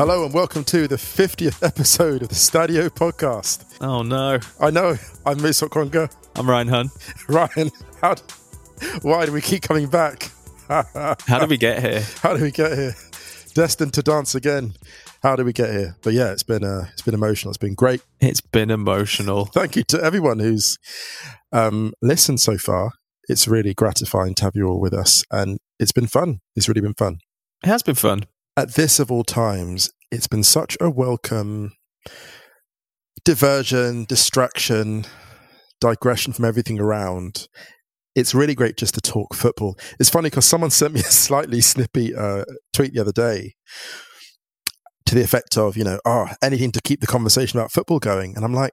Hello and welcome to the 50th episode of the Stadio podcast. Oh no, I know, I'm Musa Okwonga. I'm Ryan Hunn. Ryan, how, why do we keep coming back? How did we get here? How do we get here? Destined to dance again. How did we get here? But yeah, it's been uh, it's been emotional. It's been great. It's been emotional. Thank you to everyone who's um, listened so far. It's really gratifying to have you all with us, and it's been fun. It's really been fun. It has been fun. At this of all times, it's been such a welcome diversion, distraction, digression from everything around. It's really great just to talk football. It's funny because someone sent me a slightly snippy uh, tweet the other day to the effect of, you know, oh, anything to keep the conversation about football going. And I'm like,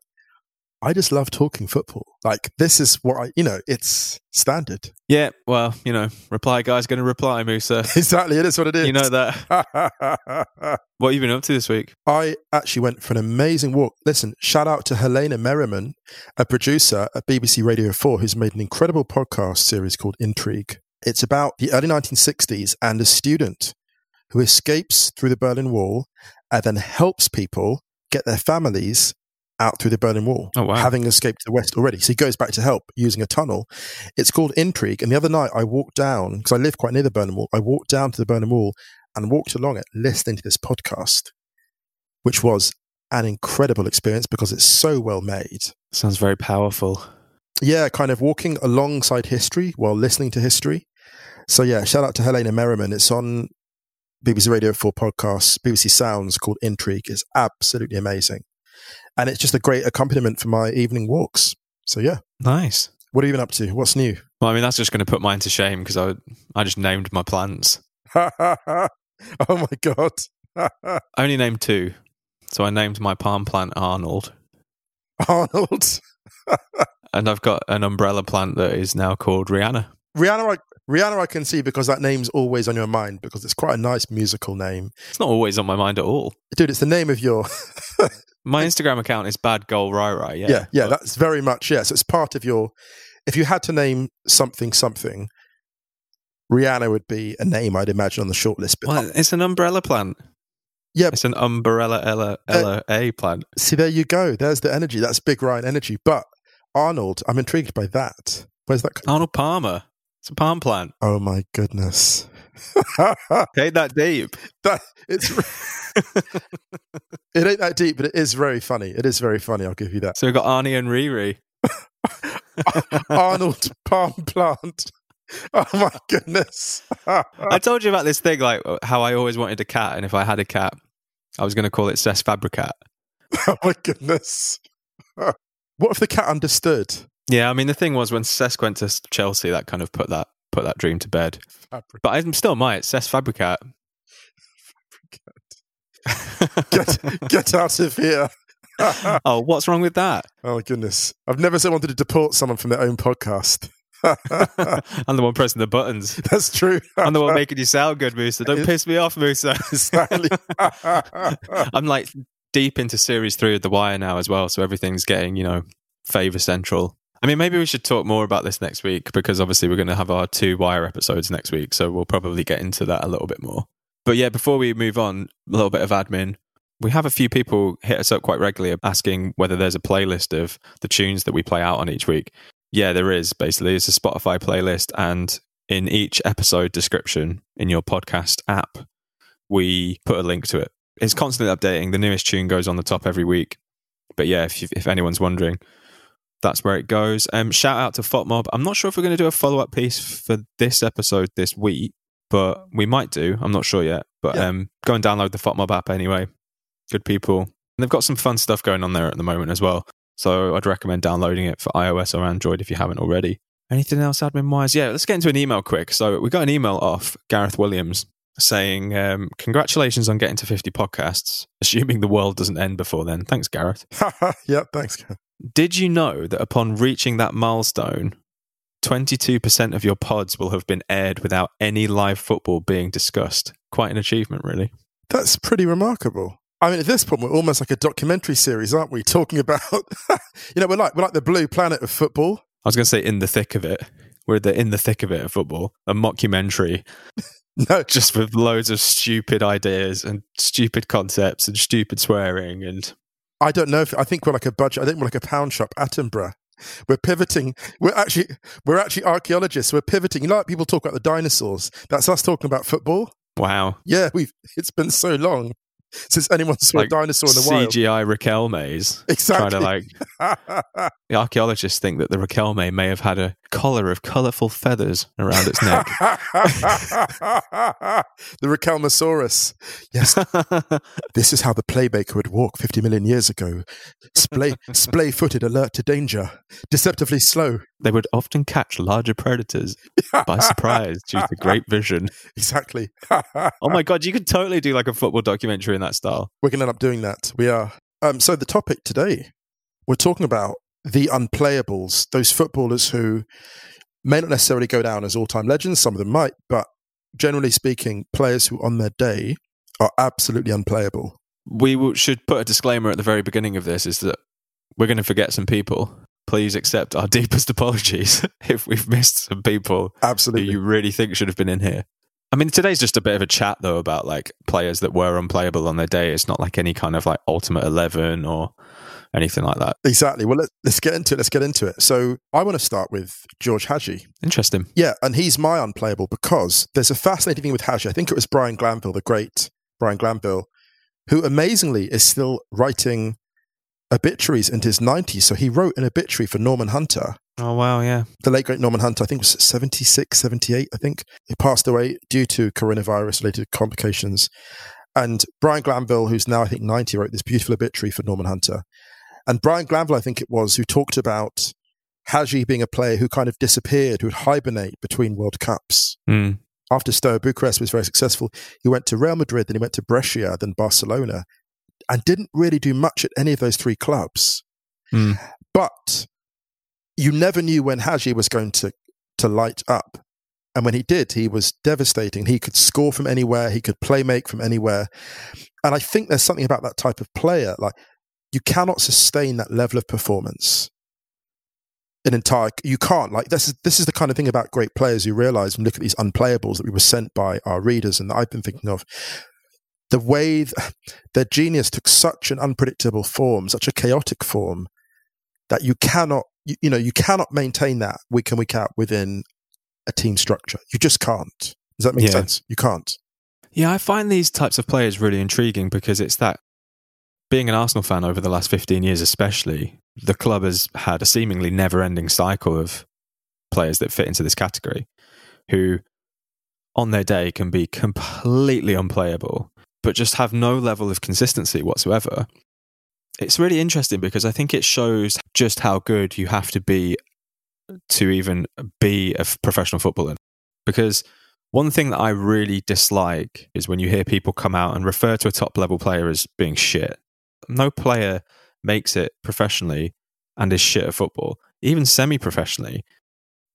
I just love talking football. Like this is what I, you know, it's standard. Yeah, well, you know, reply guy's going to reply, Musa. Exactly, it is what it is. You know that. what have you been up to this week? I actually went for an amazing walk. Listen, shout out to Helena Merriman, a producer at BBC Radio 4 who's made an incredible podcast series called Intrigue. It's about the early 1960s and a student who escapes through the Berlin Wall and then helps people get their families out through the Berlin Wall, Oh, wow. having escaped the West already. So he goes back to help using a tunnel. It's called Intrigue. And the other night I walked down, because I live quite near the Berlin Wall, I walked down to the Berlin Wall and walked along it listening to this podcast, which was an incredible experience because it's so well made. Sounds very powerful. Yeah, kind of walking alongside history while listening to history. So yeah, shout out to Helena Merriman. It's on BBC Radio 4 podcast, BBC Sounds called Intrigue. It's absolutely amazing. And it's just a great accompaniment for my evening walks. So yeah. Nice. What are you been up to? What's new? Well, I mean, that's just going to put mine to shame because I, I just named my plants. oh my god. I only named two. So I named my palm plant Arnold. Arnold. And I've got an umbrella plant that is now called Rihanna. Rihanna I, Rihanna I can see because that name's always on your mind because it's quite a nice musical name. It's not always on my mind at all. Dude, it's the name of your My Instagram account is Bad Goal Rai Rai. Yeah. Yeah, yeah, that's very much yes. it's part of your if you had to name something something, Rihanna would be a name I'd imagine on the shortlist. But well, it's an umbrella plant. Yeah. It's an umbrella Ella, Ella uh, A plant. see there you go. There's the energy. That's big Ryan energy. But Arnold, I'm intrigued by that. Where's that? Arnold Palmer. It's a palm plant. Oh my goodness. Ain't that deep? that it's it ain't that deep, but it is very funny. It is very funny. I'll give you that. So we've got Arnie and Riri. Arnold palm plant. Oh my goodness. I told you about this thing, like how I always wanted a cat, and if I had a cat, I was going to call it Cesc Fabricat. oh my goodness. what if the cat understood? Yeah, I mean the thing was when Cesc went to Chelsea, that kind of put that put that dream to bed. Fabric. But I still might Cesc Fabricat. Get get out of here. oh, what's wrong with that? oh my goodness. I've never so wanted to deport someone from their own podcast. I'm the one pressing the buttons. That's true. I'm the one making you sound good, Musa. Don't piss me off, Musa. exactly. I'm like deep into series three of The Wire now as well, so everything's getting you know favor central. I mean, maybe we should talk more about this next week because obviously we're going to have our two Wire episodes next week, so we'll probably get into that a little bit more. But yeah, before we move on, a little bit of admin. We have a few people hit us up quite regularly asking whether there's a playlist of the tunes that we play out on each week. Yeah, there is basically. It's a Spotify playlist, and in each episode description in your podcast app, we put a link to it. It's constantly updating. The newest tune goes on the top every week. But yeah, if, you, if anyone's wondering, that's where it goes. Um, shout out to FotMob. I'm not sure if we're going to do a follow up piece for this episode this week, but we might do. I'm not sure yet. But Yeah. um, go and download the FotMob app anyway. Good people. And they've got some fun stuff going on there at the moment as well. So I'd recommend downloading it for iOS or Android if you haven't already. Anything else admin wise? Yeah, let's get into an email quick. So we got an email off Gareth Williams saying, um, Congratulations on getting to 50 podcasts, assuming the world doesn't end before then. Thanks, Gareth. yep, thanks. Did you know that upon reaching that milestone, 22% of your pods will have been aired without any live football being discussed? Quite an achievement, really. That's pretty remarkable. I mean, at this point, we're almost like a documentary series, aren't we? Talking about, you know, we're like we're like the blue planet of football. I was going to say in the thick of it. We're the in the thick of it of football, a mockumentary. No, just with loads of stupid ideas and stupid concepts and stupid swearing and I don't know if I think we're like a budget. I think we're like a pound shop, Attenborough. We're pivoting. We're actually we're actually archaeologists. We're pivoting. You know, like people talk about the dinosaurs. That's us talking about football. Wow. Yeah, we've. It's been so long since anyone saw Like a dinosaur in the wild. CGI Riquelmes. Exactly. Trying to like the archaeologists think that the Riquelme may have had a collar of colourful feathers around its neck. the Raquelmosaurus. Yes, this is how the playmaker would walk 50 million years ago. Splay, splay-footed, alert to danger, deceptively slow. they would often catch larger predators by surprise due to great vision. Exactly. Oh my god, you could totally do like a football documentary in that style. We're going to end up doing that. We are. Um, so the topic today, we're talking about the unplayables, those footballers who may not necessarily go down as all-time legends. Some of them might, but generally speaking, players who on their day are absolutely unplayable. We will, should put a disclaimer at the very beginning of this is that we're going to forget some people. Please accept our deepest apologies if we've missed some people who Absolutely. you really think should have been in here. I mean, today's just a bit of a chat though about like players that were unplayable on their day. It's not like any kind of like ultimate eleven or anything like that. Exactly. Well, let, let's get into it. Let's get into it. So I want to start with George Hagi. Interesting. Yeah, and he's my unplayable because there's a fascinating thing with Hagi. I think it was Brian Glanville, the great Brian Glanville, who amazingly is still writing obituaries into his 90s. So he wrote an obituary for Norman Hunter, Oh wow, yeah. the late great Norman Hunter, I think was 76, 78, I think. He passed away due to coronavirus related complications. And Brian Glanville, who's now I think 90, wrote this beautiful obituary for Norman Hunter. And Brian Glanville, I think it was, who talked about Hagi being a player who kind of disappeared, who would hibernate between World Cups. Mm. After Steaua Bucharest was very successful, he went to Real Madrid, then he went to Brescia, then Barcelona, and didn't really do much at any of those three clubs. Mm. But you never knew when Hagi was going to, to light up. And when he did, he was devastating. He could score from anywhere, he could play make from anywhere. And I think there's something about that type of player. Like, you cannot sustain that level of performance an entire you can't like this is this is the kind of thing about great players you realize when you look at these unplayables that we were sent by our readers and that I've been thinking of. The way th- their genius took such an unpredictable form such a chaotic form that you cannot you, you know you cannot maintain that week in week out within a team structure. You just can't. Does that make Yeah. sense? You can't. Yeah, I find these types of players really intriguing because it's that being an Arsenal fan over the last 15 years, especially, the club has had a seemingly never ending cycle of players that fit into this category who, on their day, can be completely unplayable, but just have no level of consistency whatsoever. It's really interesting because I think it shows just how good you have to be to even be a professional footballer. Because one thing that I really dislike is when you hear people come out and refer to a top level player as being shit. No player makes it professionally and is shit at football, even semi professionally.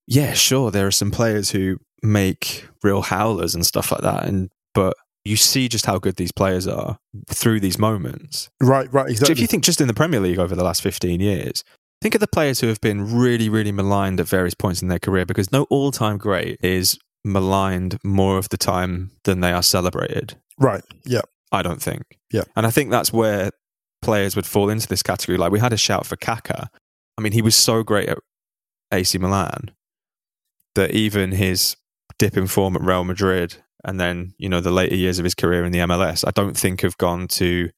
Yeah, sure, there are some players who make real howlers and stuff like that, and but you see just how good these players are through these moments. right right exactly if you think just in the Premier League over the last 15 years, think of the players who have been really, really maligned at various points in their career because no all time great is maligned more of the time than they are celebrated. right yeah I don't think. Yeah. And I think that's where players would fall into this category. Like we had a shout for Kaka. I mean, he was so great at AC Milan that even his dip in form at Real Madrid and then, you know, the later years of his career in the MLS, I don't think have gone to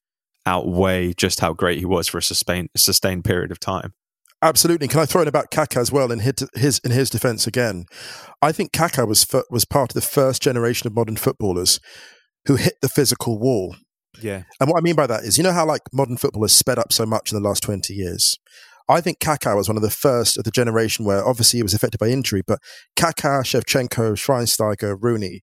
outweigh just how great he was for a sustained, sustained period of time. Absolutely. Can I throw in about Kaká as well in his, in his defence again? I think Kaká was was part of the first generation of modern footballers who hit the physical wall. Yeah. And what I mean by that is, you know how like modern football has sped up so much in the last twenty years. I think Kaká was one of the first of the generation where obviously he was affected by injury, but Kaká, Shevchenko, Schweinsteiger, Rooney,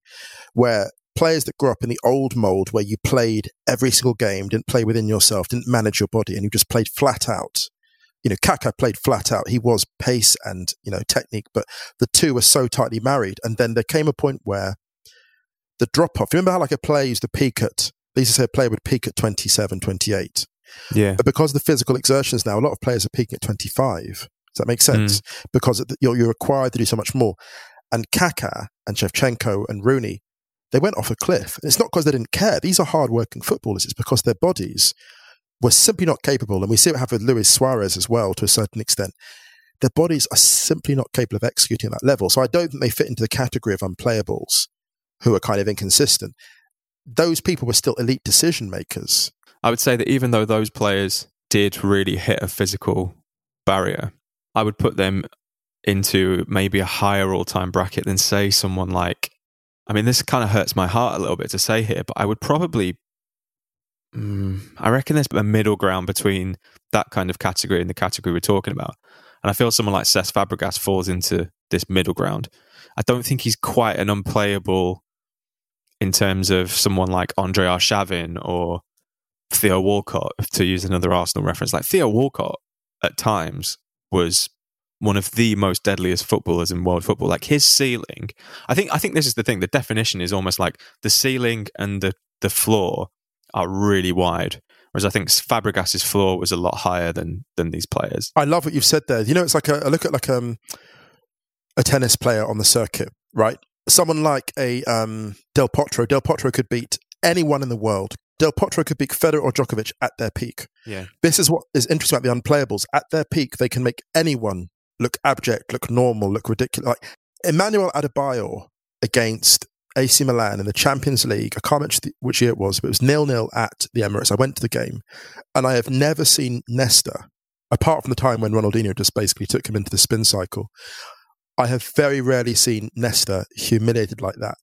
where players that grew up in the old mold where you played every single game, didn't play within yourself, didn't manage your body, and you just played flat out you know, Kaká played flat out. He was pace and, you know, technique, but the two were so tightly married. And then there came a point where the drop off, remember how like a player used to peak at, they used to say a player would peak at 27, 28. Yeah. But because of the physical exertions now, a lot of players are peaking at 25. Does that make hmm. sense? Because you're, you're required to do so much more. And Kaká and Shevchenko and Rooney, they went off a cliff. And it's not because they didn't care. These are hard-working footballers. It's because their bodies were simply not capable. And we see what happened with Luis Suarez as well, to a certain extent. Their bodies are simply not capable of executing at that level. So I don't think they fit into the category of unplayables who are kind of inconsistent. Those people were still elite decision makers. I would say that even though those players did really hit a physical barrier, I would put them into maybe a higher all time bracket than, say, someone like. I mean, this kind of hurts my heart a little bit to say here, but I would probably. Mm, I reckon there's a middle ground between that kind of category and the category we're talking about. And I feel someone like Cesc Fabregas falls into this middle ground. I don't think he's quite an unplayable in terms of someone like Andre Arshavin or Theo Walcott, to use another Arsenal reference. Like Theo Walcott at times was one of the most deadliest footballers in world football. Like his ceiling, I think I think this is the thing. The definition is almost like the ceiling and the the floor are really wide. Whereas I think Fabregas's floor was a lot higher than than these players. I love what you've said there. You know, it's like a, look at like um, a tennis player on the circuit, right? Someone like a um, Del Potro. Del Potro could beat anyone in the world. Del Potro could beat Federer or Djokovic at their peak. Yeah. This is what is interesting about the unplayables. At their peak, they can make anyone look abject, look normal, look ridiculous. Like Emmanuel Adebayor against AC Milan in the Champions League. I can't remember which year it was, but it was nil nil at the Emirates. I went to the game, and I have never seen Nesta, apart from the time when Ronaldinho just basically took him into the spin cycle. I have very rarely seen Nesta humiliated like that.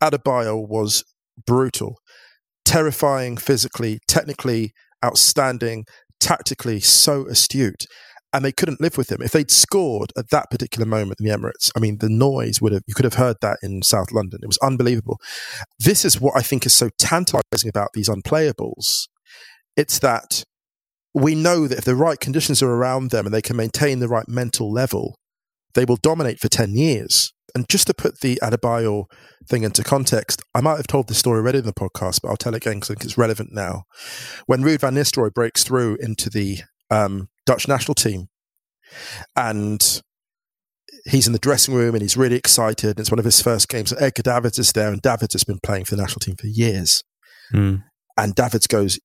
Adebayor was brutal, terrifying physically, technically outstanding, tactically so astute and they couldn't live with him. If they'd scored at that particular moment in the Emirates, I mean, the noise would have, you could have heard that in South London. It was unbelievable. This is what I think is so tantalizing about these unplayables. It's that we know that if the right conditions are around them and they can maintain the right mental level, they will dominate for 10 years. And just to put the Adebayor thing into context, I might have told this story already in the podcast, but I'll tell it again because I think it's relevant now. When Ruud van Nistelrooy breaks through into the um, Dutch national team. And he's in the dressing room and he's really excited. And it's one of his first games. So Edgar Davids is there, and Davids has been playing for the national team for years. Mm. And Davids goes,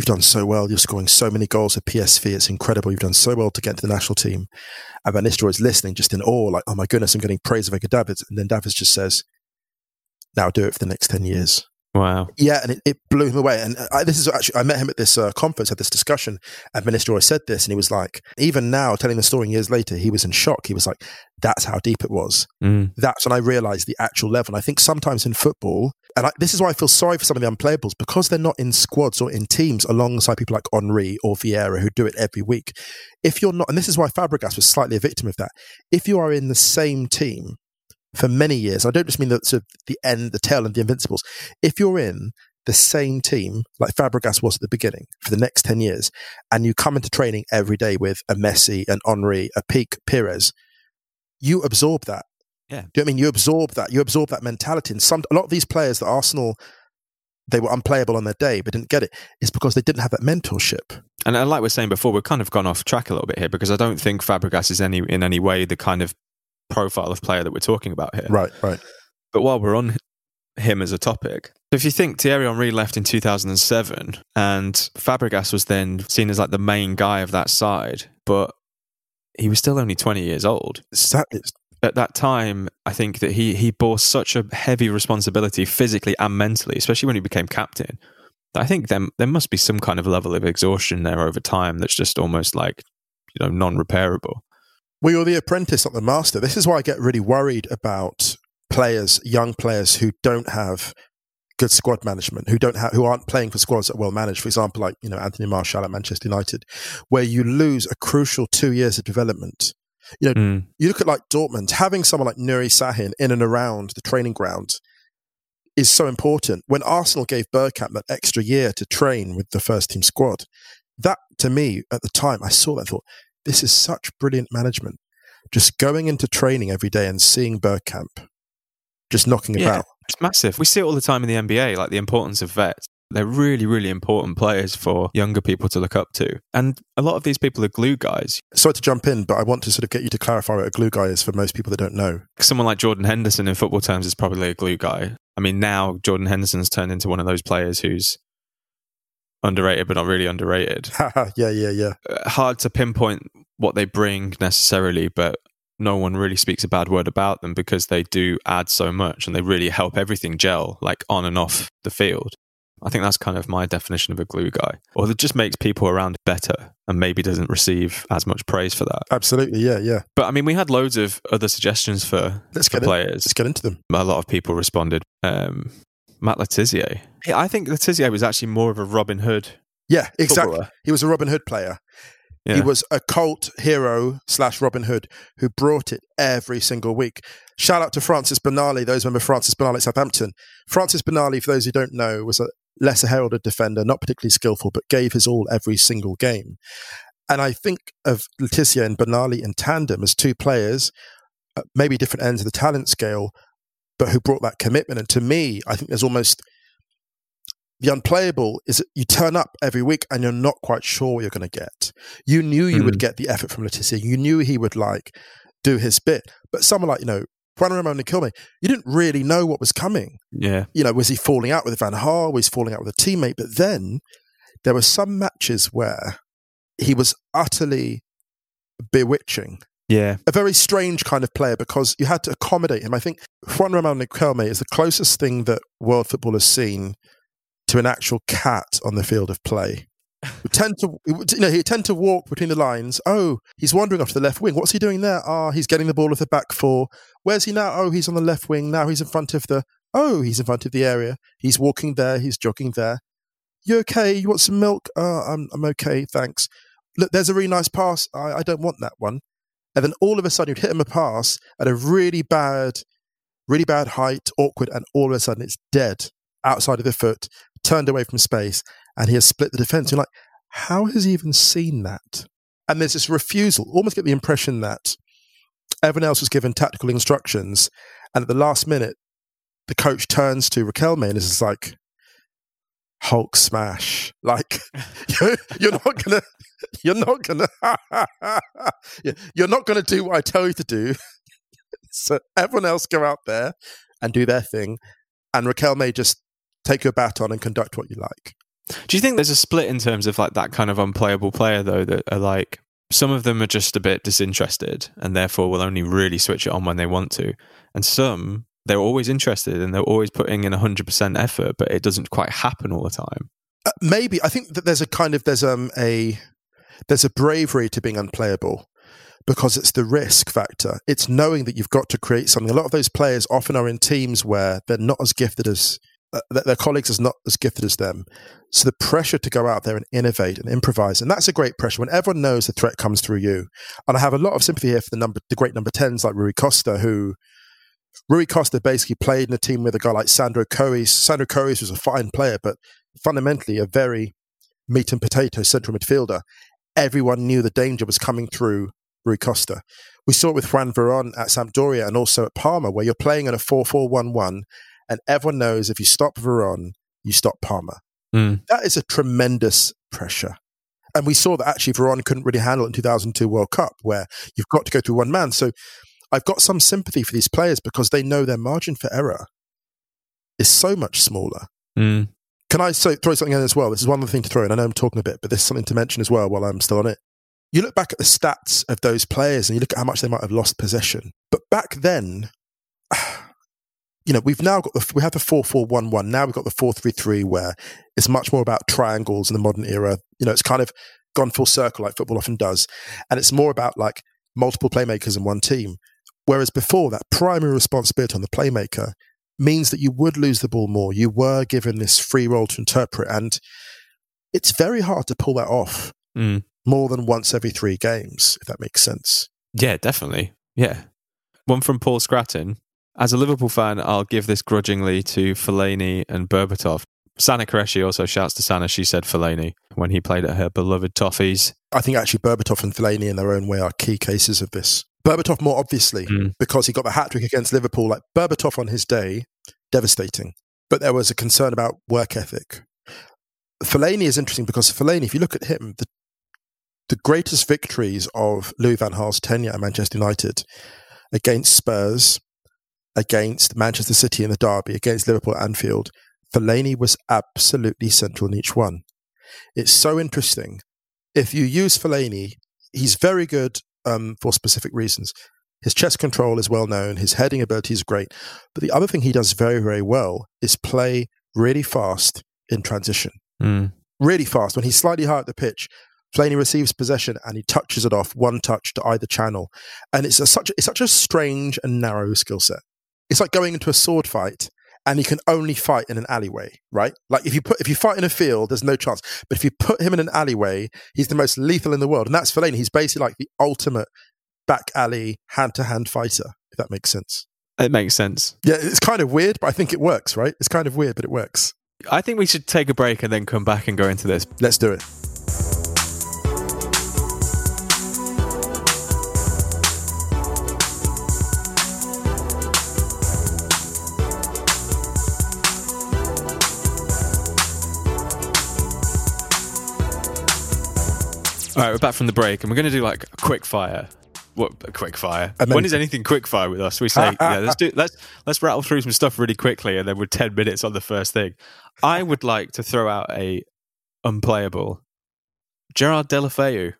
You've done so well. You're scoring so many goals at PSV. It's incredible. You've done so well to get to the national team. And Van Nistelrooy is listening just in awe, like, oh my goodness, I'm getting praise of Edgar Davids. And then Davids just says, now do it for the next 10 years. Wow. Yeah, and it, it blew him away. And I, this is actually, I met him at this uh, conference, had this discussion, and Minister always said this, and he was like, even now, telling the story years later, he was in shock. He was like, that's how deep it was. Mm. That's when I realized the actual level. And I think sometimes in football, and I, this is why I feel sorry for some of the unplayables, because they're not in squads or in teams alongside people like Henry or Vieira who do it every week. If you're not, and this is why Fabregas was slightly a victim of that, if you are in the same team for many years. I don't just mean the, sort of the end, the tail end, the Invincibles. If you're in the same team like Fabregas was at the beginning for the next 10 years, and you come into training every day with a Messi, an Henry, a Peak Pires, you absorb that. Yeah. Do you know I mean? You absorb that. You absorb that mentality. And some, a lot of these players that Arsenal, they were unplayable on their day, but didn't get it. is because they didn't have that mentorship. And like we are saying before, we've kind of gone off track a little bit here because I don't think Fabregas is any in any way the kind of profile of player that we're talking about here. Right, right. But while we're on him as a topic, So if you think Thierry Henry left in 2007 and Fabregas was then seen as like the main guy of that side, but he was still only 20 years old. That is- At that time, I think that he, he bore such a heavy responsibility physically and mentally, especially when he became captain. I think there, there must be some kind of level of exhaustion there over time that's just almost like, you know, non repairable. Well, you're the apprentice, not the master. This is why I get really worried about players, young players who don't have good squad management, who don't have, who aren't playing for squads that are well managed. For example, like you know Anthony Martial at Manchester United, where you lose a crucial two years of development. You know, Mm. you look at like Dortmund, having someone like Nuri Sahin in and around the training ground is so important. When Arsenal gave Bergkamp that extra year to train with the first team squad, that to me at the time, I saw that thought, this is such brilliant management. Just going into training every day and seeing Bergkamp just knocking Yeah. about. It's massive. We see it all the time in the NBA, like the importance of vets. They're really, really important players for younger people to look up to. And a lot of these people are glue guys. Sorry to jump in, but I want to sort of get you to clarify what a glue guy is for most people that don't know. Someone like Jordan Henderson in football terms is probably a glue guy. I mean, now Jordan Henderson's turned into one of those players who's underrated, but not really underrated. yeah, yeah, yeah. Uh, hard to pinpoint what they bring necessarily, but no one really speaks a bad word about them because they do add so much and they really help everything gel, like on and off the field. I think that's kind of my definition of a glue guy, or that just makes people around better and maybe doesn't receive as much praise for that. Absolutely, yeah, yeah. But I mean, we had loads of other suggestions for, let's for get players. In, let's get into them. A lot of people responded. Um, Matt Le Tissier. I think Le Tissier was actually more of a Robin Hood. Yeah, exactly. Footballer. He was a Robin Hood player. Yeah. He was a cult hero slash Robin Hood who brought it every single week. Shout out to Francis Benali. Those remember Francis Benali at Southampton. Francis Benali, for those who don't know, was a lesser heralded defender, not particularly skillful, but gave his all every single game. And I think of Le Tissier and Benali in tandem as two players, uh, maybe different ends of the talent scale, but who brought that commitment. And to me, I think there's almost the unplayable is that you turn up every week and you're not quite sure what you're going to get. You knew you mm. would get the effort from Le Tissier. You knew he would like do his bit. But someone like, you know, Juan Ramon Riquelme, you didn't really know what was coming. Yeah. You know, was he falling out with Van Gaal? Was he falling out with a teammate? But then there were some matches where he was utterly bewitching. Yeah. A very strange kind of player because you had to accommodate him. I think Juan Ramon Riquelme is the closest thing that world football has seen to an actual cat on the field of play. Tend to, you know, he tend to walk between the lines. Oh, he's wandering off to the left wing. What's he doing there? Ah, oh, he's getting the ball with the back four. Where's he now? Oh, he's on the left wing. Now he's in front of the. Oh, he's in front of the area. He's walking there. He's jogging there. You okay? You want some milk? Oh, I'm I'm okay, thanks. Look, there's a really nice pass. I, I don't want that one. And then all of a sudden, you'd hit him a pass at a really bad, really bad height, awkward, and all of a sudden it's dead outside of the foot, turned away from space, and he has split the defense. You're like, how has he even seen that? And there's this refusal. Almost get the impression that everyone else was given tactical instructions, and at the last minute, the coach turns to Riquelme and is like, Hulk smash. Like you're, you're not gonna, you're not gonna, you're not gonna do what I tell you to do. so everyone else go out there and do their thing, and Riquelme just take your bat on and conduct what you like. Do you think there's a split in terms of like that kind of unplayable player though that are like some of them are just a bit disinterested and therefore will only really switch it on when they want to, and some they're always interested and they're always putting in 100% effort, but it doesn't quite happen all the time. Uh, maybe I think that there's a kind of there's um a there's a bravery to being unplayable because it's the risk factor. It's knowing that you've got to create something. A lot of those players often are in teams where they're not as gifted as uh, their colleagues are not as gifted as them. So the pressure to go out there and innovate and improvise, and that's a great pressure when everyone knows the threat comes through you. And I have a lot of sympathy here for the number, the great number tens like Rui Costa, who Rui Costa basically played in a team with a guy like Sandro Cois. Sandro Cois was a fine player, but fundamentally a very meat and potato central midfielder. Everyone knew the danger was coming through Rui Costa. We saw it with Juan Veron at Sampdoria and also at Parma, where you're playing in a 4 4 1 1, and everyone knows if you stop Veron, you stop Parma. Mm. That is a tremendous pressure. And we saw that actually Veron couldn't really handle it in 2002 World Cup, where you've got to go through one man. So I've got some sympathy for these players because they know their margin for error is so much smaller. Mm. Can I so, throw something in as well? This is one other thing to throw in. I know I'm talking a bit, but there's something to mention as well while I'm still on it. You look back at the stats of those players and you look at how much they might have lost possession. But back then, you know, we've now got the, we have the 4 4 1 1. Now we've got the 4 3 3 where it's much more about triangles in the modern era. You know, it's kind of gone full circle like football often does. And it's more about like multiple playmakers in one team. Whereas before, that primary responsibility on the playmaker means that you would lose the ball more. You were given this free role to interpret. And it's very hard to pull that off mm. more than once every three games, if that makes sense. Yeah, definitely. Yeah. One from Paul Scratton. As a Liverpool fan, I'll give this grudgingly to Fellaini and Berbatov. Sana Qureshi also shouts to Sana, she said Fellaini when he played at her beloved Toffees. I think actually Berbatov and Fellaini in their own way are key cases of this. Berbatov more obviously mm. because he got the hat trick against Liverpool. Like Berbatov on his day, devastating. But there was a concern about work ethic. Fellaini is interesting because Fellaini, if you look at him, the the greatest victories of Louis van Gaal's tenure at Manchester United against Spurs, against Manchester City in the derby, against Liverpool at Anfield, Fellaini was absolutely central in each one. It's so interesting. If you use Fellaini, he's very good um, for specific reasons. His chest control is well known. His heading ability is great. But the other thing he does very, very well is play really fast in transition. Mm. Really fast. When he's slightly high at the pitch, Fellaini receives possession and he touches it off one touch to either channel. And it's a, such, it's such a strange and narrow skill set. It's like going into a sword fight and he can only fight in an alleyway, right? Like if you put if you fight in a field, there's no chance. But if you put him in an alleyway, he's the most lethal in the world, and that's Fellaini. He's basically like the ultimate back alley hand to hand fighter. If that makes sense. It makes sense. Yeah, it's kind of weird, but I think it works, right? It's kind of weird, but it works. I think we should take a break and then come back and go into this. Let's do it. All right, we're back from the break, and we're going to do like a quick fire. What a quick fire? When is anything quick fire with us? We say, yeah, let's do let's let's rattle through some stuff really quickly, and then we're ten minutes on the first thing. I would like to throw out a unplayable Gerard Deulofeu.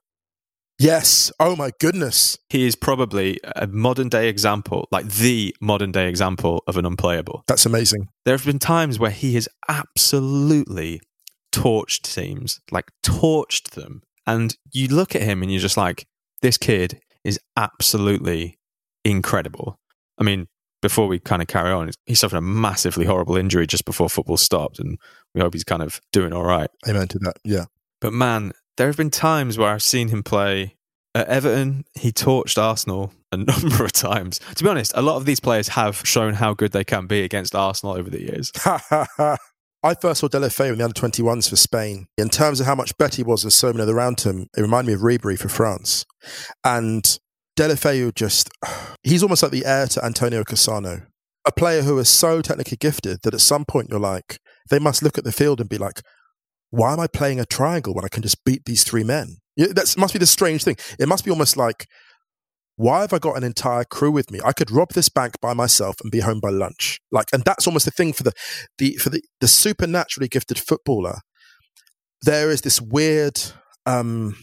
Yes. Oh my goodness. He is probably a modern day example, like the modern day example of an unplayable. That's amazing. There have been times where he has absolutely torched teams, like torched them. And you look at him and you're just like, this kid is absolutely incredible. I mean, before we kind of carry on, he suffered a massively horrible injury just before football stopped, and we hope he's kind of doing all right. Amen to that. Yeah. But man, there have been times where I've seen him play at Everton. He torched Arsenal a number of times. To be honest, a lot of these players have shown how good they can be against Arsenal over the years. I first saw Deulofeu in the under 21s for Spain. In terms of how much better he was than so many around him, it reminded me of Ribery for France. And Deulofeu just, he's almost like the heir to Antonio Cassano, a player who is so technically gifted that at some point you're like, they must look at the field and be like, why am I playing a triangle when I can just beat these three men? That must be the strange thing. It must be almost like why have I got an entire crew with me? I could rob this bank by myself and be home by lunch. Like, and that's almost the thing for the, the for the, the supernaturally gifted footballer. There is this weird, um,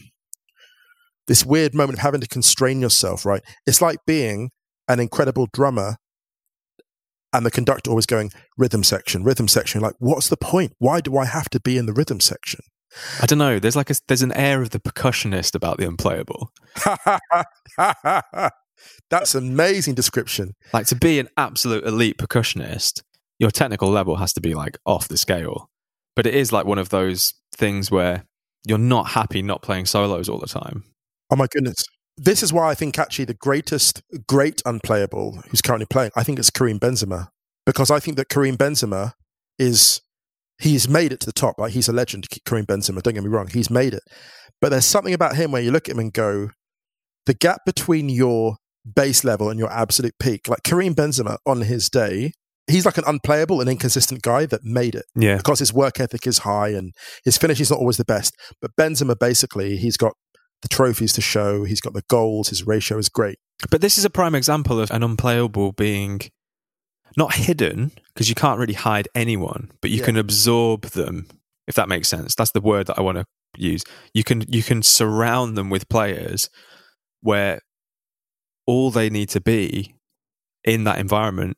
this weird moment of having to constrain yourself, right? It's like being an incredible drummer and the conductor always going rhythm section, rhythm section. Like, what's the point? Why do I have to be in the rhythm section? I don't know. There's like a there's an air of the percussionist about the unplayable. That's an amazing description. Like to be an absolute elite percussionist, your technical level has to be like off the scale. But it is like one of those things where you're not happy not playing solos all the time. Oh my goodness. This is why I think actually the greatest great unplayable who's currently playing, I think it's Karim Benzema. Because I think that Karim Benzema is he's made it to the top. Like he's a legend, Karim Benzema. Don't get me wrong, he's made it. But there's something about him where you look at him and go, the gap between your base level and your absolute peak. Like Karim Benzema on his day, he's like an unplayable and inconsistent guy that made it. Yeah. Because his work ethic is high and his finish is not always the best. But Benzema basically, he's got the trophies to show, he's got the goals, his ratio is great. But this is a prime example of an unplayable being not hidden because you can't really hide anyone, but you Yeah. can absorb them if that makes sense. That's the word that I want to use. You can you can surround them with players where all they need to be in that environment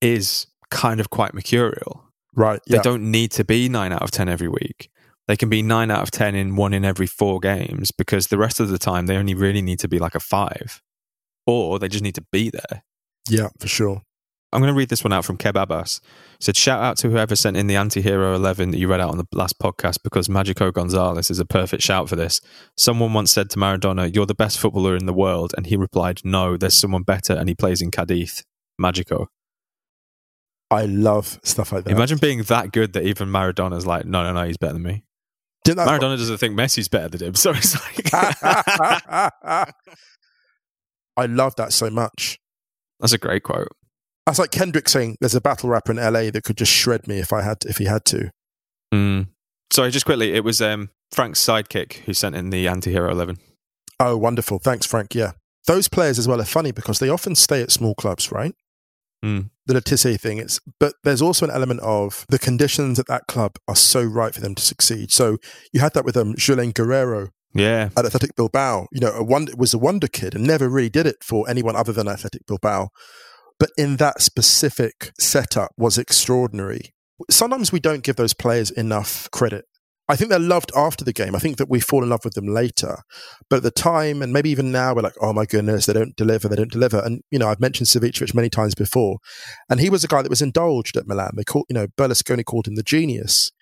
is kind of quite mercurial. Right. They Yeah. don't need to be 9 out of 10 every week. They can be 9 out of 10 in one in every 4 games because the rest of the time they only really need to be like a 5 or they just need to be there. yeah, for sure. I'm going to read this one out from Keb Abbas. It said, Shout out to whoever sent in the anti hero 11 that you read out on the last podcast because Magico Gonzalez is a perfect shout for this. Someone once said to Maradona, You're the best footballer in the world. And he replied, No, there's someone better and he plays in Cadiz. Magico. I love stuff like that. Imagine being that good that even Maradona's like, No, no, no, he's better than me. Maradona doesn't think Messi's better than him. So it's like, I love that so much. that's a great quote. That's like Kendrick saying, "There's a battle rapper in LA that could just shred me if I had if he had to." Mm. Sorry, just quickly, it was um, Frank's sidekick who sent in the anti hero 11. Oh, wonderful! Thanks, Frank. Yeah, those players as well are funny because they often stay at small clubs, right? Mm. the Le Tissier thing. It's but there's also an element of the conditions at that club are so right for them to succeed. So you had that with um, Julen Guerrero Yeah. at Athletic Bilbao. You know, a wonder, was a wonder kid and never really did it for anyone other than Athletic Bilbao. But in that specific setup was extraordinary. Sometimes we don't give those players enough credit. I think they're loved after the game. I think that we fall in love with them later. But at the time, and maybe even now, we're like, oh my goodness, they don't deliver, they don't deliver. And, you know, I've mentioned Savicevic many times before. And he was a guy that was indulged at Milan. They called, you know, Berlusconi called him the genius.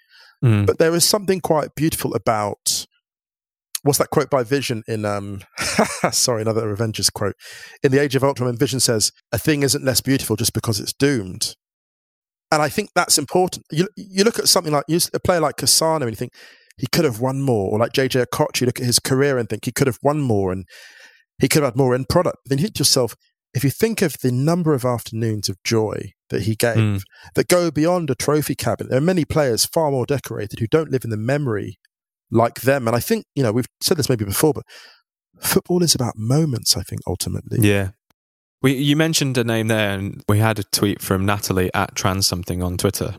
Mm. But there is something quite beautiful about what's that quote by Vision in um sorry, another Avengers quote. In the Age of Ultron, Vision says, A thing isn't less beautiful just because it's doomed. And I think that's important. You you look at something like you a player like Cassano and you think he could have won more, or like JJ Okocha, you look at his career and think he could have won more and he could have had more end product. Then you think to yourself, if you think of the number of afternoons of joy that he gave Mm. that go beyond a trophy cabinet, there are many players far more decorated who don't live in the memory like them. And I think, you know, we've said this maybe before, but football is about moments, I think, ultimately. Yeah. We, you mentioned a name there, and we had a tweet from Natalie at trans something on Twitter.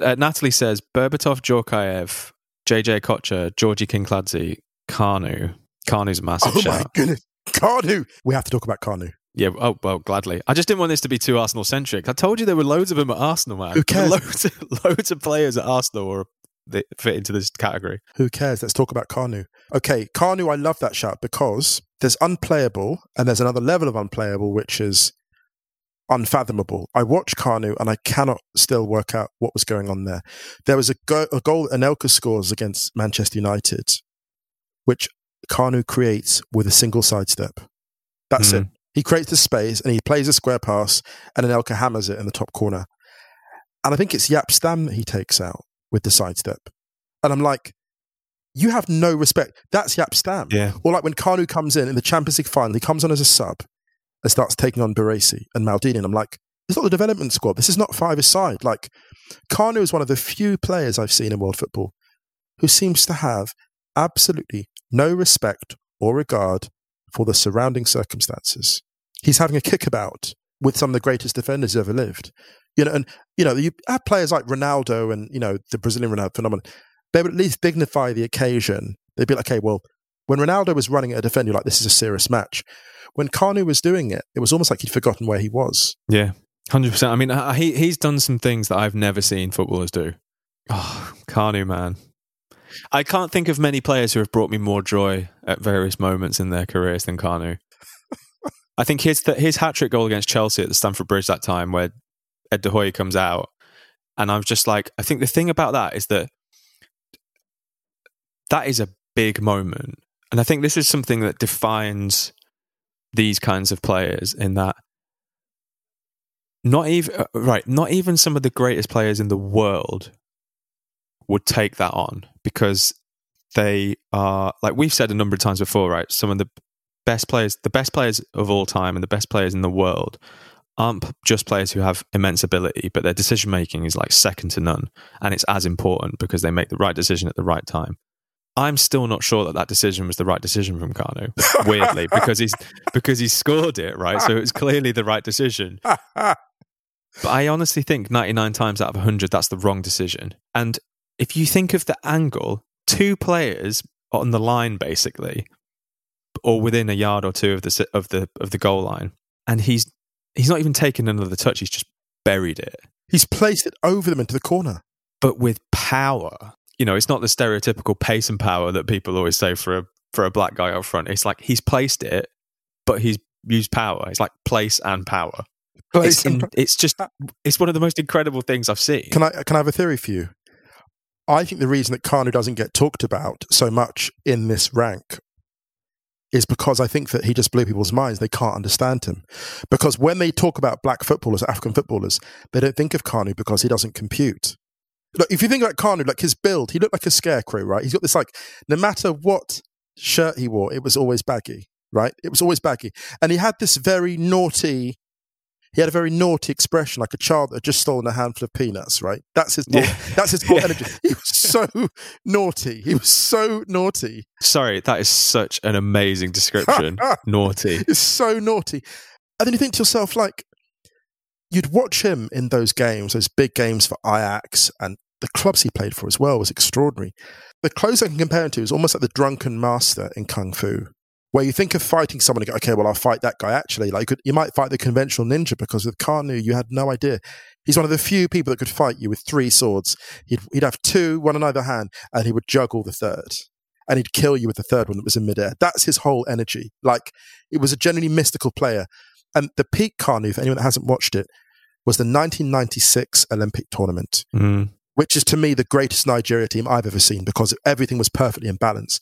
Uh, Natalie says Berbatov, Djorkaeff, JJ Okocha, Georgi Kinkladze, Kanu. Kanu's a massive Oh my goodness. Kanu. We have to talk about Kanu. Yeah, oh, well, gladly. I just didn't want this to be too Arsenal centric. I told you there were loads of them at Arsenal, man. Who cares? Loads of, loads of players at Arsenal were, that fit into this category. Who cares? Let's talk about Kanu. Okay, Kanu, I love that shout because there's unplayable and there's another level of unplayable, which is unfathomable. I watched Kanu and I cannot still work out what was going on there. There was a, go- a goal Anelka scores against Manchester United, which Kanu creates with a single sidestep. That's it. Mhm. He creates the space and he plays a square pass and Anelka hammers it in the top corner. And I think it's Jaap Stam that he takes out with the sidestep. And I'm like, you have no respect. That's Jaap Stam. Yeah. Or like when Kanu comes in in the Champions League final, he comes on as a sub and starts taking on Baresi and Maldini. And I'm like, it's not the development squad. This is not five aside. Like, Kanu is one of the few players I've seen in world football who seems to have absolutely no respect or regard for the surrounding circumstances. He's having a kickabout with some of the greatest defenders who ever lived. You know, and you know, you have players like Ronaldo and you know the Brazilian Ronaldo phenomenon. They would at least dignify the occasion. They'd be like, okay, well, when Ronaldo was running at a defender, you're like, this is a serious match. When Kanu was doing it, it was almost like he'd forgotten where he was. Yeah, hundred percent. I mean, uh, he he's done some things that I've never seen footballers do. Oh, Kanu, man. I can't think of many players who have brought me more joy at various moments in their careers than Kanu. I think his his hat trick goal against Chelsea at the Stamford Bridge that time, where Ed De Goey comes out, and I'm just like, I think the thing about that is that that is a big moment, and I think this is something that defines these kinds of players in that not even uh, right not even some of the greatest players in the world would take that on because they are like we've said a number of times before right some of the best players the best players of all time and the best players in the world aren't just players who have immense ability but their decision making is like second to none and it's as important because they make the right decision at the right time. I'm still not sure that that decision was the right decision from Kanu weirdly because he's because he scored it right? So it's clearly the right decision. But I honestly think 99 times out of 100, that's the wrong decision. And if you think of the angle, two players on the line, basically, or within a yard or two of the of the of the goal line, and he's he's not even taken another touch; he's just buried it, He's placed it over them into the corner. but with power. You know, it's not the stereotypical pace and power that people always say for a for a black guy up front. It's like he's placed it, but he's used power. It's like place and power. Place It's, in, and- it's just uh, it's one of the most incredible things I've seen. Can I can I have a theory for you? I think the reason that Kanu doesn't get talked about so much in this rank is because I think that he just blew people's minds. They can't understand him. Because when they talk about black footballers, African footballers, they don't think of Kanu because he doesn't compute. Look, if you think about Kanu, like his build, he looked like a scarecrow, right? He's got this like, no matter what shirt he wore, it was always baggy, right? It was always baggy. And he had this very naughty, he had a very naughty expression, like a child that had just stolen a handful of peanuts, right? That's his, Yeah. that's his Yeah. energy. He was so naughty. He was so naughty. Sorry, that is such an amazing description. Naughty. It's so naughty. And then you think to yourself, like, you'd watch him in those games, those big games for Ajax and the clubs he played for as well was extraordinary. The closest I can compare him to is almost like the drunken master in Kung Fu, where you think of fighting someone and go, okay, well, I'll fight that guy. Actually, like you, could, you might fight the conventional ninja because with Kanu, you had no idea. He's one of the few people that could fight you with three swords. He'd, he'd have two, one in either hand, and he would juggle the third. And he'd kill you with the third one that was in midair. That's his whole energy. Like it was a genuinely mystical player. And the peak Kanu, for anyone that hasn't watched it, was the 1996 Olympic tournament, Mm. which is to me the greatest Nigeria team I've ever seen because everything was perfectly in balance.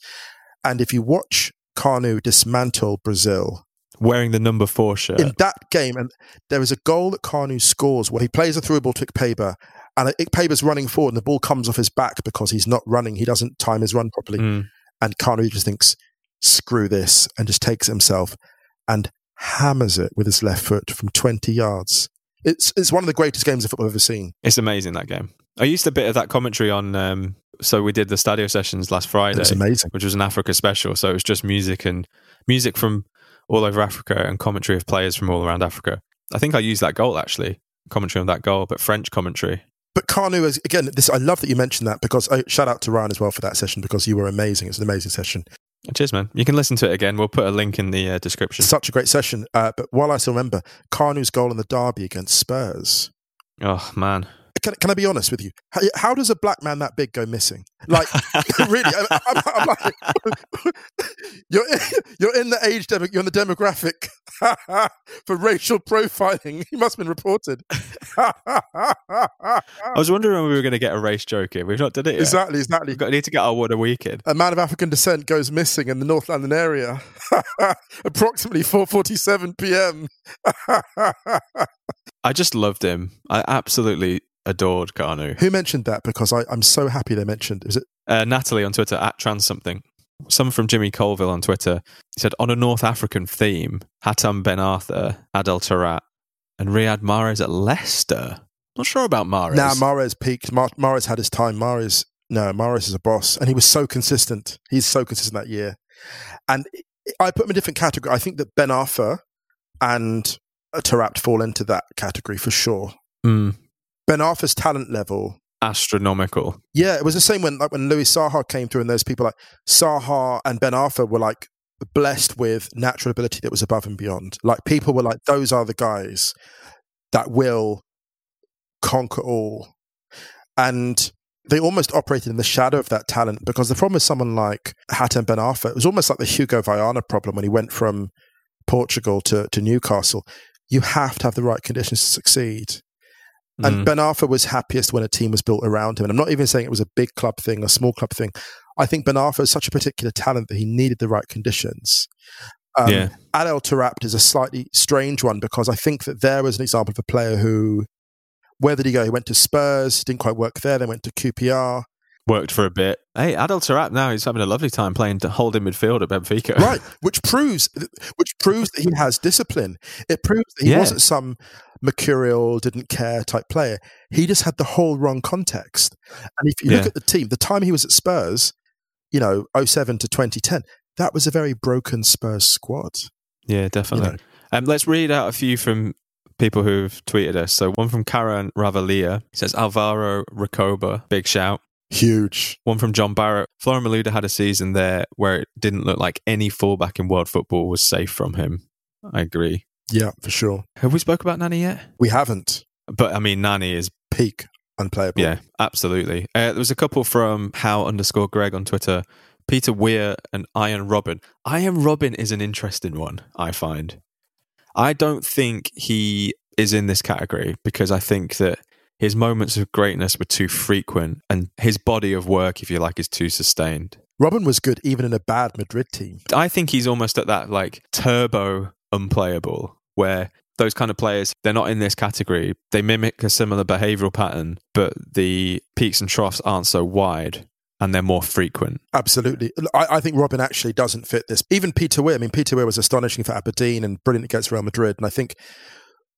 And if you watch Kanu dismantle Brazil Wearing the number four shirt. in that game, and there is a goal that Kanu scores where he plays a through ball to Ikpeba, and Ikpeba's running forward, and the ball comes off his back because he's not running. He doesn't time his run properly, Mm. and Kanu just thinks, "Screw this," and just takes himself and hammers it with his left foot from twenty yards. It's it's one of the greatest games of football I've ever seen. It's amazing that game. I used a bit of that commentary on. Um, so we did the Stadio sessions last Friday, It's amazing. which was an Africa special. So it was just music and music from all over Africa and commentary of players from all around Africa. I think I used that goal actually, commentary on that goal, but French commentary. But Kanu is again. This I love that you mentioned that because oh, shout out to Ryan as well for that session because you were amazing. It's an amazing session. Cheers, man. You can listen to it again. We'll put a link in the uh, description. Such a great session. Uh, but while I still remember Kanu's goal in the derby against Spurs. Oh man, Can, can I be honest with you? How, how does a black man that big go missing? Like, really? I, I'm, I'm like, you're in, you're in the age demo, you're in the demographic for racial profiling. He must have been reported. I was wondering when we were going to get a race joke in. We've not done it yet. exactly, exactly. We've got, need to get our What a Week in. A man of African descent goes missing in the North London area, approximately 4:47 p.m. I just loved him. I absolutely adored Kanu. Who mentioned that? Because I, I'm so happy they mentioned. Is it Uh, Natalie on Twitter at trans something. Someone from Jimmy Colville on Twitter he said on a North African theme, Hatem Ben Arfa, Adel Taarabt, and Riyad Mahrez at Leicester. Not sure about Mahrez. Now Mahrez peaked. Mar- Mahrez had his time. Mahrez, no, Mahrez is a boss, and he was so consistent. He's so consistent that year. And I put him in a different category. I think that Ben Arfa and Taarabt fall into that category for sure. Mm, Ben Arfa's talent level. astronomical. Yeah, it was the same when like when Louis Saha came through, and those people like Saha and Ben Arfa were like blessed with natural ability that was above and beyond. Like people were like, those are the guys that will conquer all. And they almost operated in the shadow of that talent because the problem with someone like Hatem Ben Arfa, it was almost like the Hugo Viana problem when he went from Portugal to, to Newcastle. You have to have the right conditions to succeed. And Mm. Ben Arfa was happiest when a team was built around him. And I'm not even saying it was a big club thing, a small club thing. I think Ben Arfa is such a particular talent that he needed the right conditions. Um, yeah. Adel Taarabt is a slightly strange one because I think that there was an example of a player who, where did he go? He went to Spurs, didn't quite work there, then went to QPR. Worked for a bit. Hey, adults are Taarabt now he's having a lovely time playing to holding midfield at Benfica. Right, which proves which proves that he has discipline. It proves that he Yeah. wasn't some mercurial, didn't care type player. He just had the whole wrong context. And if you look at the team, the time he was at Spurs, you know, 07 to 2010, that was a very broken Spurs squad. Yeah, You definitely. know, Um, let's read out a few from people who've tweeted us. So one from Karen Ravalia says Alvaro Recoba, big shout. Huge. One from John Barrett. Florian Malouda had a season there where it didn't look like any fullback in world football was safe from him. I agree. Yeah, for sure. Have we spoke about Nani yet? We haven't. But I mean, Nani is Peak unplayable. yeah, absolutely. Uh, there was a couple from how underscore Greg on Twitter. Peter Weir and Arjen Robben. Arjen Robben is an interesting one. I find. I don't think he is in this category because I think that his moments of greatness were too frequent and his body of work, if you like, is too sustained. Robben was good even in a bad Madrid team. I think he's almost at that like turbo unplayable where those kind of players they're not in this category. They mimic a similar behavioral pattern, but the peaks and troughs aren't so wide and they're more frequent. Absolutely. I, I think Robben actually doesn't fit this. Even Peter Weir. I mean, Peter Weir was astonishing for Aberdeen and brilliant against Real Madrid. And I think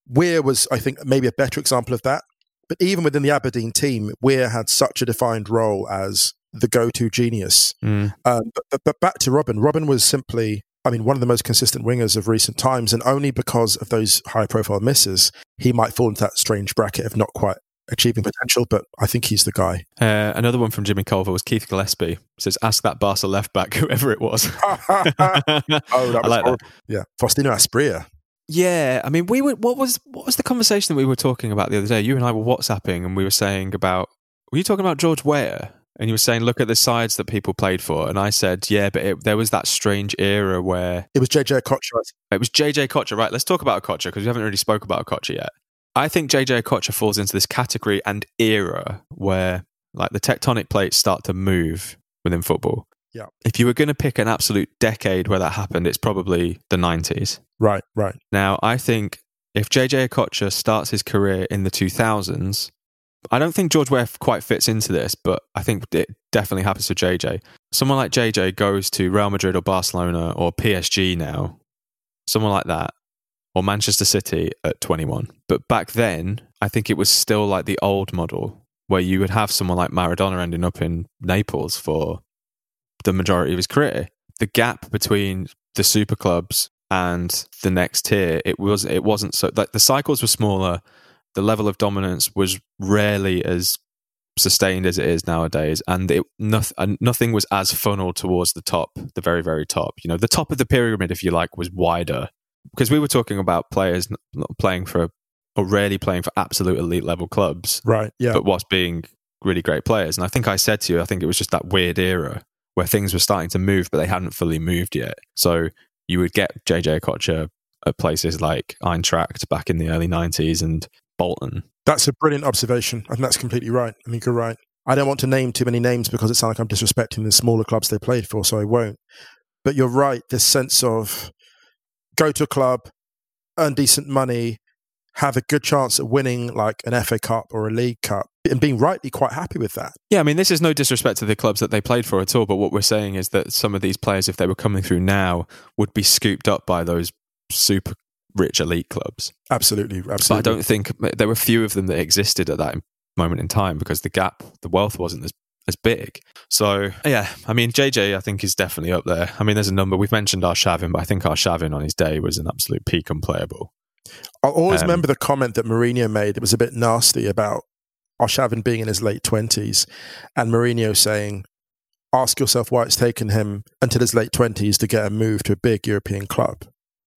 Weir was, I think, maybe a better example of that. But even within the Aberdeen team, Weir had such a defined role as the go to genius. Mm. Um, but, but, back to Robben. Robben was simply I mean, one of the most consistent wingers of recent times, and only because of those high profile misses, he might fall into that strange bracket of not quite achieving potential, but I think he's the guy. Uh, another one from Jimmy Culver was Keith Gillespie. Says, ask that Barca left back, whoever it was. oh, that was like horrible. Yeah. Faustino Asprilla. Yeah, I mean, we were. What was what was the conversation that we were talking about the other day? You and I were WhatsApping, and we were saying about. Were you talking about George Weah? And you were saying, look at the sides that people played for. And I said, yeah, but it, there was that strange era where It was JJ Okocha. it was JJ Okocha. Right, let's talk about Okocha because we haven't really spoke about Okocha yet. I think JJ Okocha falls into this category and era where like the tectonic plates start to move within football. Yeah. If you were going to pick an absolute decade where that happened, it's probably the 90s. Right, right. Now, I think if JJ Okocha starts his career in the 2000s, I don't think George Weah quite fits into this, but I think it definitely happens to JJ. Someone like JJ goes to Real Madrid or Barcelona or PSG now, someone like that, or Manchester City at 21. But back then, I think it was still like the old model where you would have someone like Maradona ending up in Naples for the majority of his career. The gap between the super clubs and the next tier, it was it wasn't so like the cycles were smaller. The level of dominance was rarely as sustained as it is nowadays, and it nothing nothing was as funneled towards the top, the very very top. You know, the top of the pyramid, if you like, was wider because we were talking about players not playing for or rarely playing for absolute elite level clubs, Right. Yeah. but was being really great players. And I think I said to you, I think it was just that weird era where things were starting to move, but they hadn't fully moved yet. So you would get JJ Okocha at places like Eintracht back in the early 90s and Bolton. That's a brilliant observation. And that's completely right. I think you're right. I don't want to name too many names because it sounds like I'm disrespecting the smaller clubs they played for, so I won't. But you're right. This sense of go to a club, earn decent money, have a good chance at winning like an FA Cup or a League Cup, and being rightly quite happy with that. Yeah, I mean, this is no disrespect to the clubs that they played for at all, but what we're saying is that some of these players, if they were coming through now, would be scooped up by those super rich elite clubs. Absolutely, absolutely. But I don't think there were few of them that existed at that moment in time because the gap, the wealth wasn't as as big. So yeah, I mean JJ, I think is definitely up there. I mean, there's a number we've mentioned Arshavin, but I think Arshavin on his day was an absolute peak unplayable. I'll always Um, remember the comment that Mourinho made. It was a bit nasty about Arshavin being in his late twenties, and Mourinho saying, "Ask yourself why it's taken him until his late twenties to get a move to a big European club."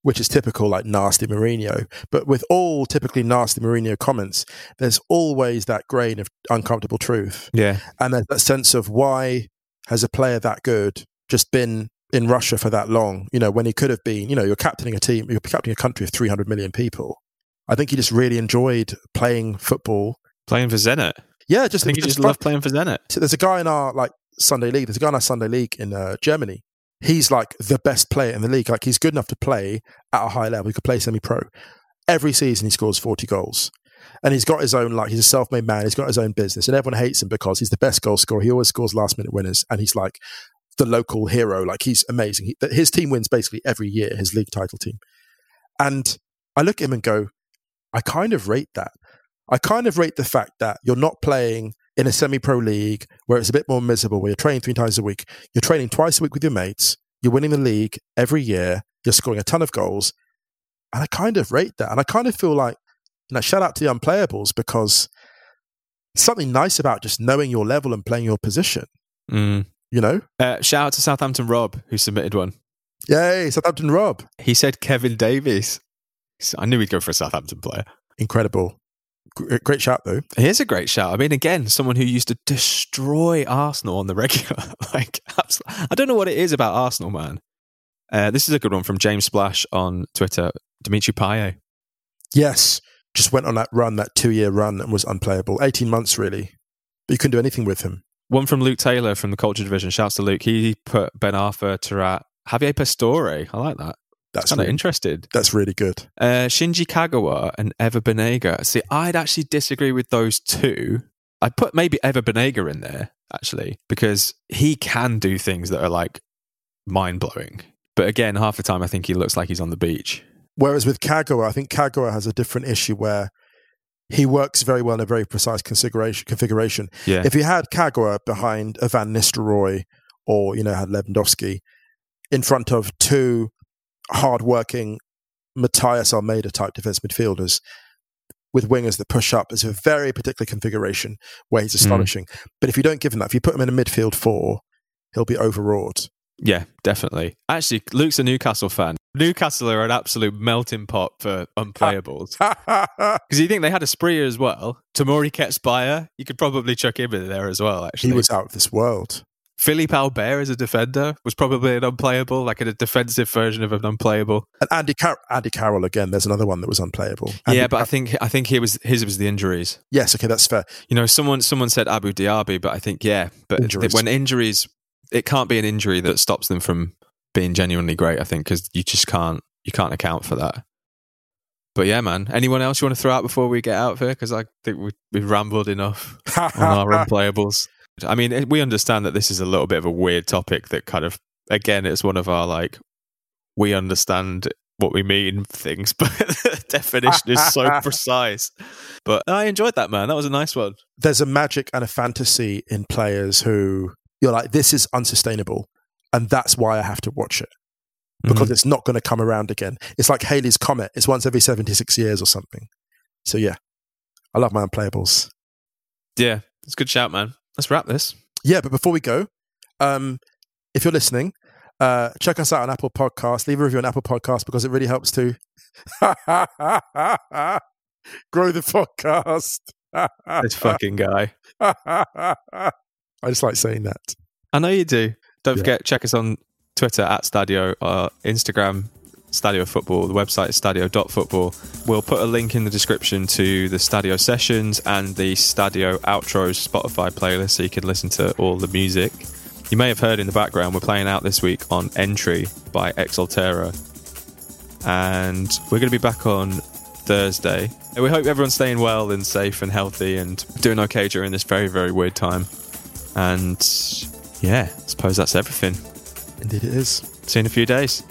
Which is typical, like nasty Mourinho. But with all typically nasty Mourinho comments, there's always that grain of uncomfortable truth. Yeah, And there's that sense of why has a player that good just been in Russia for that long? You know, when he could have been, you know, you're captaining a team, you're captaining a country of 300 million people. I think he just really enjoyed playing football. Playing for Zenit. Yeah, just I think he just loved playing for Zenit. So There's a guy in our like Sunday league. There's a guy in our Sunday league in uh, Germany. He's like the best player in the league. Like he's good enough to play at a high level. He could play semi-pro. Every season he scores 40 goals. And he's got his own, like, he's a self made man. He's got his own business. And everyone hates him because he's the best goal scorer. He always scores last minute winners. And he's like the local hero. Like, he's amazing. He, his team wins basically every year, his league title team. And I look at him and go, I kind of rate that. I kind of rate the fact that you're not playing in a semi pro league where it's a bit more miserable, where you're training three times a week. You're training twice a week with your mates. You're winning the league every year. You're scoring a ton of goals. And I kind of rate that. And I kind of feel like, you know, shout out to the unplayables because something nice about just knowing your level and playing your position, Mm. you know? Uh, shout out to Southampton Rob who submitted one. Yay, Southampton Rob. He said Kevin Davies. I knew he'd go for a Southampton player. Incredible. Gr- Great shout, though. Here's a great shout. I mean, again, someone who used to destroy Arsenal on the regular. like, I don't know what it is about Arsenal, man. Uh, this is a good one from James Splash on Twitter. Dimitri Payet. Yes, just went on that run, that two year run, and was unplayable. 18 months, really. But you couldn't do anything with him. One from Luke Taylor from the Culture Division. Shouts to Luke. He put Ben Arfa, Taarabt, Javier Pastore. I like that. That's Kind of really, interested. that's really good. Uh, Shinji Kagawa and Ever Banega. See, I'd actually disagree with those two. I'd put maybe Ever Banega in there, actually, because he can do things that are like mind blowing. But again, half the time I think he looks like he's on the beach. Whereas with Kagawa, I think Kagawa has a different issue where he works very well in a very precise configuration. configuration. Yeah. If you had Kagawa behind a Van Nistelrooy or, you know, had Lewandowski, in front of two hard-working Matthias Almeyda type defense midfielders with wingers that push up. is a very particular configuration where he's astonishing. Mm. But if you don't give him that, if you put him in a midfield four, he'll be overwrought. Yeah, definitely. Actually, Luke's a Newcastle fan. Newcastle are an absolute melting pot for unplayables. Because you think they had a spree as well. Temuri Ketsbaia, you could probably chuck him in there as well, actually. He was out of this world. Philippe Albert as a defender was probably an unplayable, like a defensive version of an unplayable. And Andy, Car- Andy Carroll again. There's another one that was unplayable. Andy yeah, but Car- I think I think he was his was the injuries. Yes, okay, that's fair. You know, someone someone said Abou Diaby, but I think yeah, but injuries. when injuries, it can't be an injury that stops them from being genuinely great. I think because you just can't you can't account for that. But yeah, man. Anyone else you want to throw out before we get out of here? Because I think we, we've rambled enough on our unplayables. I mean, we understand that this is a little bit of a weird topic that kind of, again, it's one of our like, we understand what we mean things, but the definition is so precise. But I enjoyed that, man. That was a nice one. There's a magic and a fantasy in players who you're like, this is unsustainable. And that's why I have to watch it because mm-hmm. it's not going to come around again. It's like Halley's Comet. It's once every 76 years or something. So yeah, I love my unplayables. Yeah, it's a good shout, man let's wrap this. Yeah, but before we go, um, if you're listening, uh, check us out on Apple Podcast. Leave a review on Apple Podcast because it really helps to grow the podcast. this fucking guy. I just like saying that. I know you do. Don't yeah. forget, check us on Twitter at Stadio, uh, Instagram Stadio Football. The website is stadio.football. We'll put a link in the description to the Stadio sessions and the Stadio outros Spotify playlist so you can listen to all the music. You may have heard in the background, we're playing out this week on Entry by X-Altera. And we're going to be back on Thursday. And We hope everyone's staying well and safe and healthy and doing okay during this very, very weird time. And yeah, I suppose that's everything. Indeed, it is. See you in a few days.